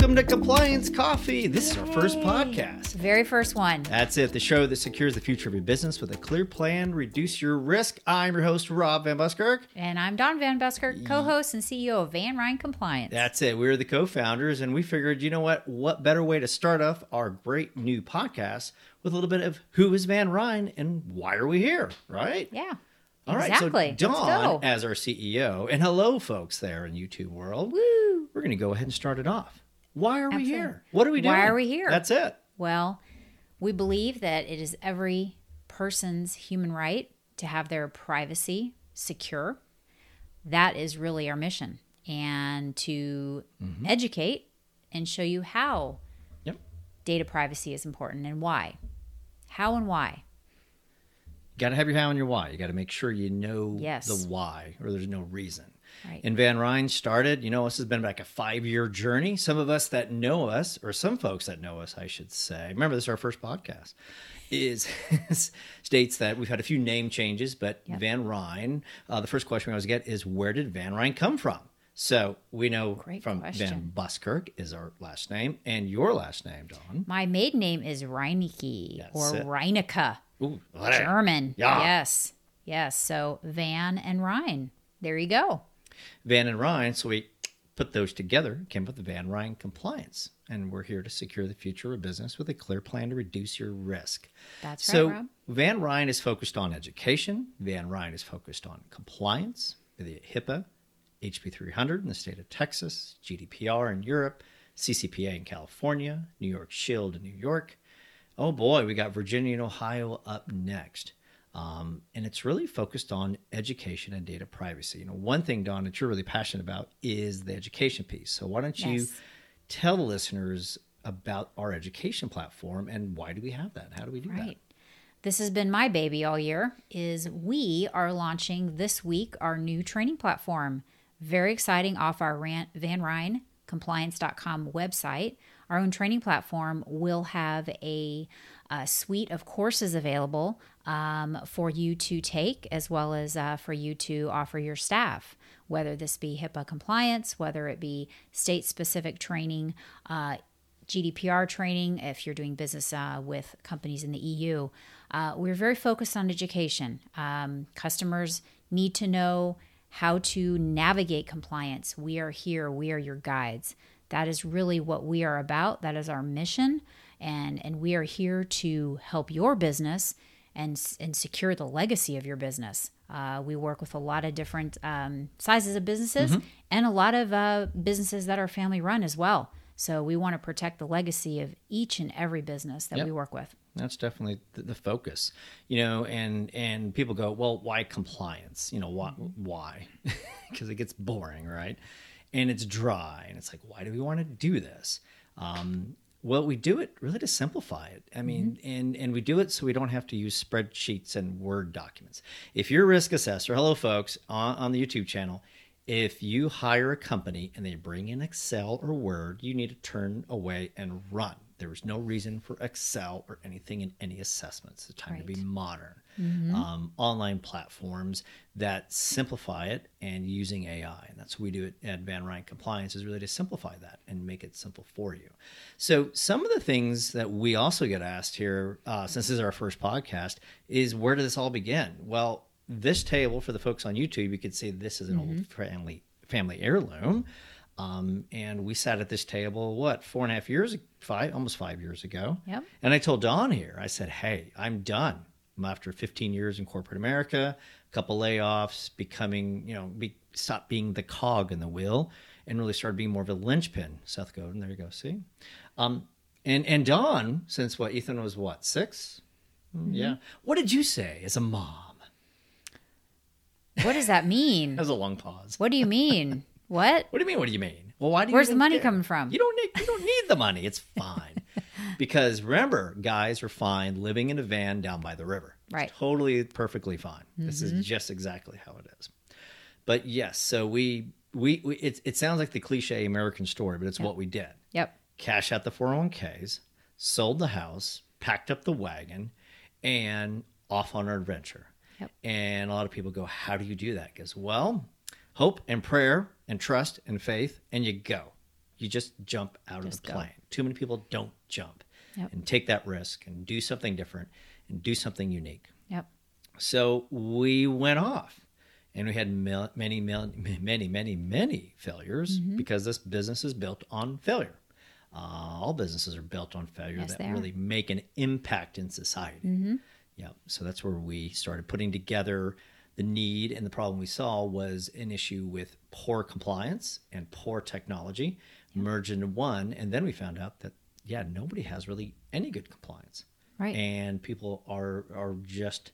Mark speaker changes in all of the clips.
Speaker 1: Welcome to Compliance Coffee. This is our first podcast.
Speaker 2: Very first one.
Speaker 1: That's it, the show that secures the future of your business with a clear plan, reduce your risk. I'm your host, Rob Van Buskirk.
Speaker 2: And I'm Dawn Van Buskirk, co host and CEO of Van Ryn Compliance.
Speaker 1: That's it. We're the co founders, and we figured, you know what? What better way to start off our great new podcast with a little bit of who is Van Ryn and why are we here, right?
Speaker 2: yeah.
Speaker 1: All right,
Speaker 2: exactly.
Speaker 1: so
Speaker 2: Let's
Speaker 1: Dawn, as our CEO, and hello, folks there in YouTube world.
Speaker 2: Woo.
Speaker 1: We're going to go ahead and start it off. Why are we here? What are we doing?
Speaker 2: Why are we here?
Speaker 1: That's it.
Speaker 2: Well, we believe that it is every person's human right to have their privacy secure. That is really our mission. And to
Speaker 1: Mm-hmm.
Speaker 2: educate and show you how
Speaker 1: Yep.
Speaker 2: data privacy is important and why. How and why.
Speaker 1: You got to have your how and your why. You got to make sure you know
Speaker 2: Yes.
Speaker 1: the why, or there's no reason.
Speaker 2: Right.
Speaker 1: And Van Ryn started, you know, this has been like a five year journey. Some of us that know us, or some folks that know us, I should say, remember this is our first podcast, is states that we've had a few name changes, but
Speaker 2: Yep.
Speaker 1: Van Ryn, uh, the first question we always get is where did Van Ryn come from? So we know
Speaker 2: Great
Speaker 1: from
Speaker 2: question.
Speaker 1: Van Buskirk is our last name, and your last name, Dawn.
Speaker 2: My maiden name is Reineke
Speaker 1: That's
Speaker 2: or
Speaker 1: it. Ooh.
Speaker 2: German.
Speaker 1: Yeah.
Speaker 2: Yes. Yes. So Van and Ryan. There you go.
Speaker 1: Van and Ryan. So we put those together, came up with the Van Ryn Compliance. And we're here to secure the future of business with a clear plan to reduce your risk.
Speaker 2: That's
Speaker 1: so
Speaker 2: right, Rob.
Speaker 1: Van Ryn is focused on education. Van Ryn is focused on compliance with the HIPAA, HB 300 in the state of Texas, GDPR in Europe, CCPA in California, New York Shield in New York. Oh boy, we got Virginia and Ohio up next. Um, and it's really focused on education and data privacy. You know, one thing, Dawn, that you're really passionate about is the education piece. So why don't you tell the listeners about our education platform and why do we have that? How do we do that?
Speaker 2: Right. This has been my baby all year is we are launching this week our new training platform. Very exciting off our Van Ryn compliance.com website. Our own training platform will have a, a suite of courses available um, for you to take, as well as uh, for you to offer your staff, whether this be HIPAA compliance, whether it be state specific training, uh, GDPR training, if you're doing business uh, with companies in the EU. Uh, we're very focused on education. Um, customers need to know how to navigate compliance. We are here, we are your guides. That is really what we are about. That is our mission. And, and we are here to help your business and, and secure the legacy of your business. Uh, we work with a lot of different um, sizes of businesses and a lot of uh, businesses that are family run as well. So we want to protect the legacy of each and every business that
Speaker 1: Yep.
Speaker 2: we work with.
Speaker 1: That's definitely the, the focus, you know. And and people go, well, why compliance? You know, why? Why? Because it gets boring, right? And it's dry, and it's like, why do we want to do this? Um, well, we do it really to simplify it. I mean, mm-hmm. and and we do it so we don't have to use spreadsheets and Word documents. If you're a risk assessor, hello, folks, on, on the YouTube channel. If you hire a company and they bring in Excel or Word, you need to turn away and run. There is no reason for Excel or anything in any assessments. It's time to be
Speaker 2: Right.
Speaker 1: modern. Um, online platforms that simplify it and using AI. And that's what we do at, at Van Ryn Compliance is really to simplify that and make it simple for you. So some of the things that we also get asked here, uh, since this is our first podcast, is where did this all begin? Well, this table for the folks on YouTube, you could see this is an old family family heirloom. Um, and we sat at this table, what, four and a half years, five, almost five years ago.
Speaker 2: Yep.
Speaker 1: And I told Dawn here, I said, hey, I'm done. I'm after 15 years in corporate America, a couple layoffs, becoming, you know, be, stop being the cog in the wheel and really started being more of a linchpin. Seth Godin, there you go, see? Um, and, and Dawn, since what, Ethan was what, 6
Speaker 2: Mm-hmm.
Speaker 1: Yeah. What did you say as a mom?
Speaker 2: What does that mean?
Speaker 1: That was a long pause.
Speaker 2: what do you mean? What?
Speaker 1: What do you mean? What do you mean? Well, why do you
Speaker 2: Where's the money
Speaker 1: care?
Speaker 2: coming from?
Speaker 1: You don't need you don't need the money. It's fine. because remember, guys are fine living in a van down by the river.
Speaker 2: Right. Mm-hmm.
Speaker 1: totally perfectly fine. This is just exactly how it is. But yes, so we we, we it, it sounds like the cliche American story, but it's what we did.
Speaker 2: Yep.
Speaker 1: Cash out the 401ks, sold the house, packed up the wagon, and off on our adventure.
Speaker 2: Yep.
Speaker 1: And a lot of people go, How do you do that? Because, well, hope and prayer and trust and faith, and you go. You just jump out
Speaker 2: Just
Speaker 1: of the
Speaker 2: go.
Speaker 1: plane. Too many people don't jump
Speaker 2: Yep.
Speaker 1: and take that risk and do something different and do something unique.
Speaker 2: Yep.
Speaker 1: So we went off and we had many, mil- many, many, many failures
Speaker 2: Mm-hmm.
Speaker 1: because this business is built on failure. Uh, all businesses are built on failure
Speaker 2: Yes,
Speaker 1: that really make an impact in society.
Speaker 2: Mm-hmm.
Speaker 1: Yeah. So that's where we started putting together the need and the problem we saw was an issue with poor compliance and poor technology merged into one. And then we found out that, yeah, nobody has really any good compliance.
Speaker 2: Right.
Speaker 1: And people are are just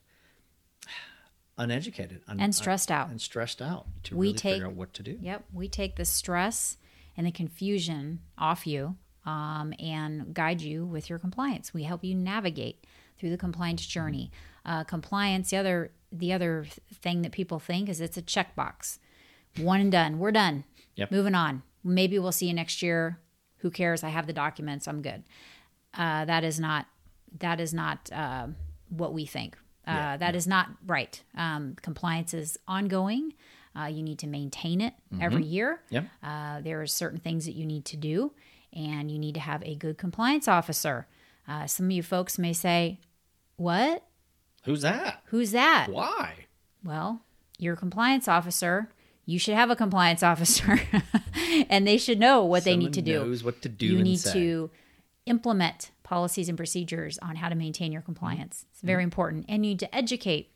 Speaker 1: uneducated un-
Speaker 2: And stressed out.
Speaker 1: and stressed out to
Speaker 2: We
Speaker 1: really
Speaker 2: take-
Speaker 1: figure out what to do.
Speaker 2: Yep. We take the stress and the confusion off you um, and guide you with your compliance. We help you navigate through the compliance journey. Uh, compliance. The other the other thing that people think is it's a checkbox. One and done. We're done.
Speaker 1: Yep.
Speaker 2: Moving on. Maybe we'll see you next year. Who cares? I have the documents. I'm good. Uh, that is not that is not uh, what we think. Uh,
Speaker 1: Yeah,
Speaker 2: that is not right. Um, compliance is ongoing. Uh, you need to maintain it every year.
Speaker 1: Yep.
Speaker 2: Uh, there are certain things that you need to do, and you need to have a good compliance officer. Uh, some of you folks may say, "What?
Speaker 1: Who's that?
Speaker 2: Who's that?"
Speaker 1: Why?
Speaker 2: Well, your compliance officer. You should have a compliance officer, and they should know what they need to do.
Speaker 1: Knows what to do.
Speaker 2: you need
Speaker 1: say.
Speaker 2: to implement policies and procedures on how to maintain your compliance. It's very important. And you need to educate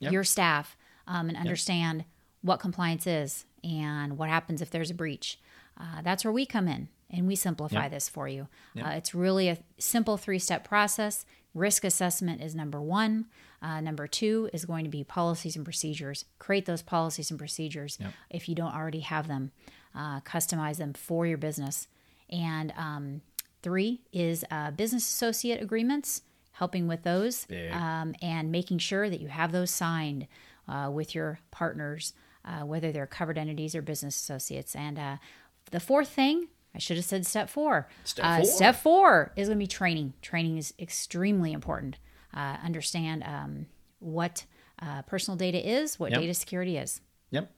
Speaker 1: Yep.
Speaker 2: your staff um, and understand what compliance is and what happens if there's a breach. Uh, that's where we come in and we simplify
Speaker 1: Yep.
Speaker 2: this for you. Uh, it's really a simple three step process. Risk assessment is number one. Uh, number two is going to be policies and procedures. Create those policies and procedures if you don't already have them, uh, customize them for your business. And um, three is uh, business associate agreements, helping with those um, and making sure that you have those signed uh, with your partners, uh, whether they're covered entities or business associates. And uh, the fourth thing, I should have said step four.
Speaker 1: Step
Speaker 2: Uh,
Speaker 1: four.
Speaker 2: Step four is going to be training. Training is extremely important. Uh, understand um, what uh, personal data is, what
Speaker 1: Yep.
Speaker 2: data security is,
Speaker 1: Yep.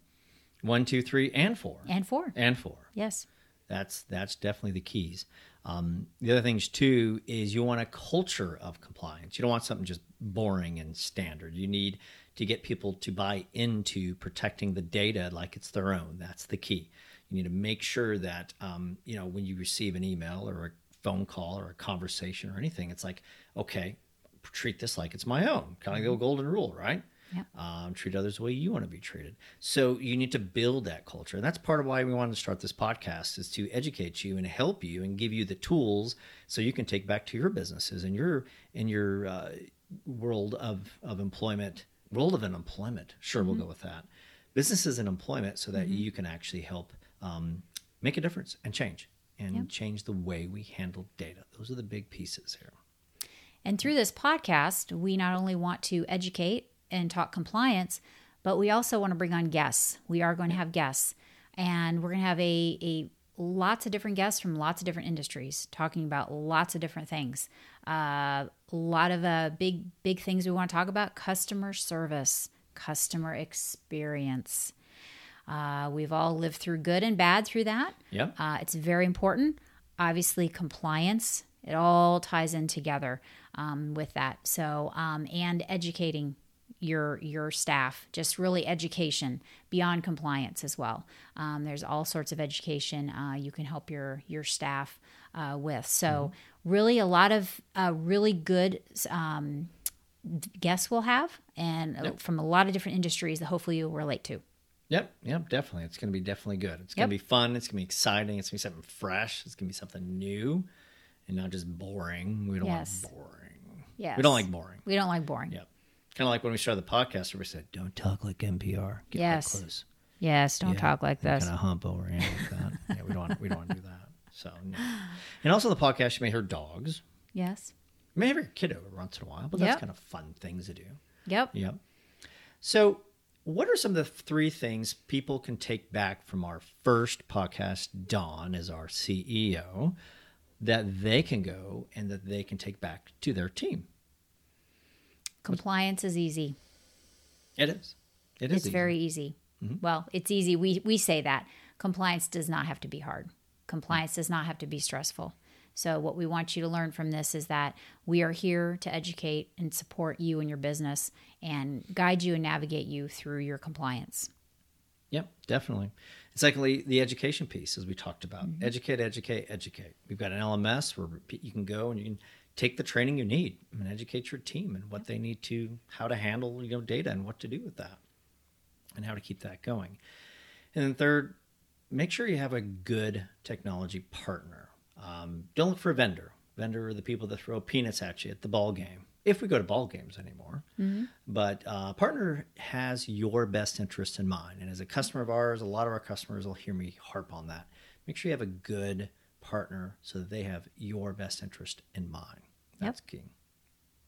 Speaker 1: One, two, three, and four.
Speaker 2: and four.
Speaker 1: And four.
Speaker 2: Yes.
Speaker 1: That's that's definitely the keys. Um, the other things too is you want a culture of compliance. You don't want something just boring and standard. You need to get people to buy into protecting the data like it's their own. That's the key. You need to make sure that um, you know when you receive an email or a phone call or a conversation or anything, it's like okay, treat this like it's my own. Kind of the old golden rule, right?
Speaker 2: Yep.
Speaker 1: um, treat others the way you want to be treated. So you need to build that culture, and that's part of why we wanted to start this podcast is to educate you and help you and give you the tools so you can take back to your businesses and your in your uh, world of of employment, world of unemployment. Sure, we'll go with that. Businesses and employment, so that you can actually help um, make a difference and change and change the way we handle data. Those are the big pieces here.
Speaker 2: And through this podcast, we not only want to educate and talk compliance, but we also want to bring on guests. We are going to have guests, and we're going to have a, a lots of different guests from lots of different industries talking about lots of different things. Uh, a lot of uh, big big things we want to talk about: customer service, customer experience. Uh, we've all lived through good and bad through that.
Speaker 1: Yep.
Speaker 2: Uh, it's very important. Obviously, compliance, it all ties in together um, with that. So, um, and educating your your staff, just really education beyond compliance as well. Um, there's all sorts of education uh, you can help your your staff uh, with. So, really, a lot of uh, really good um, guests we'll have, and uh, from a lot of different industries that hopefully you'll relate to.
Speaker 1: Yep, yep, definitely. It's going to be definitely good. It's
Speaker 2: Yep.
Speaker 1: going to be fun. It's going to be exciting. It's going to be something fresh. It's going to be something new and not just boring. We don't
Speaker 2: Yes.
Speaker 1: want boring.
Speaker 2: Yes.
Speaker 1: We don't like boring.
Speaker 2: We don't like boring.
Speaker 1: Yep. Kind of like when we started the podcast, where we said, don't talk like NPR. Get
Speaker 2: Yes.
Speaker 1: close.
Speaker 2: Yes, don't talk like this.
Speaker 1: Kind of hump over and like that. yeah, we don't, we don't want to do that. So, no. And also the podcast, you may hear dogs.
Speaker 2: Yes.
Speaker 1: You may have your kid over once in a while, but that's kind of fun things to do.
Speaker 2: Yep.
Speaker 1: Yep. So, what are some of the three things people can take back from our first podcast, Dawn as our CEO, that they can go and that they can take back to their team?
Speaker 2: Compliance is easy.
Speaker 1: It is. It is.
Speaker 2: It's
Speaker 1: easy. Mm-hmm.
Speaker 2: very easy. Well, it's easy. We we say that compliance does not have to be hard. Compliance does not have to be stressful. So, what we want you to learn from this is that we are here to educate and support you and your business and guide you and navigate you through your compliance.
Speaker 1: Yep, definitely. And secondly, the education piece, as we talked about
Speaker 2: Mm-hmm.
Speaker 1: educate, educate, educate. We've got an LMS where you can go and you can take the training you need and educate your team and what they need to, how to handle you know data and what to do with that, and how to keep that going. And then third, make sure you have a good technology partner. Um, don't look for a vendor. Vendor are the people that throw peanuts at you at the ball game. If we go to ball games anymore, but uh, partner has your best interest in mind. And as a customer of ours, a lot of our customers will hear me harp on that. Make sure you have a good partner so that they have your best interest in mind. That's key.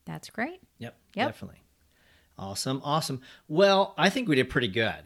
Speaker 2: That's great.
Speaker 1: Yep,
Speaker 2: Yep.
Speaker 1: definitely. Awesome, awesome. Well, I think we did pretty good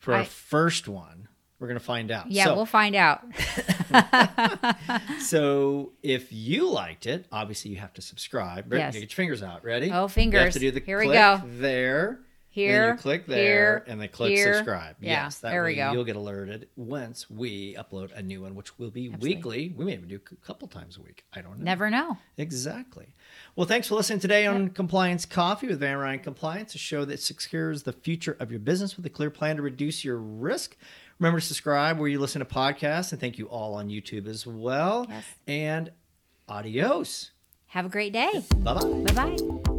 Speaker 1: for our first one. We're gonna find out.
Speaker 2: Yeah,
Speaker 1: So-
Speaker 2: we'll find out.
Speaker 1: So if you liked it, obviously you have to subscribe.
Speaker 2: Yes.
Speaker 1: Get your fingers out. Ready?
Speaker 2: Oh, fingers.
Speaker 1: You have to do the
Speaker 2: Here we go.
Speaker 1: there.
Speaker 2: Here,
Speaker 1: And you click there,
Speaker 2: here,
Speaker 1: and then click
Speaker 2: here.
Speaker 1: subscribe.
Speaker 2: Yeah,
Speaker 1: yes, that
Speaker 2: there we go.
Speaker 1: You'll get alerted once we upload a new one, which will be
Speaker 2: Absolutely.
Speaker 1: weekly. We may even do a couple times a week. I don't know.
Speaker 2: Never know.
Speaker 1: Exactly. Well, thanks for listening today on Compliance Coffee with Van Ryn Compliance, a show that secures the future of your business with a clear plan to reduce your risk. Remember to subscribe where you listen to podcasts, and thank you all on YouTube as well.
Speaker 2: Yes.
Speaker 1: And adios.
Speaker 2: Have a great day.
Speaker 1: Bye bye.
Speaker 2: Bye bye.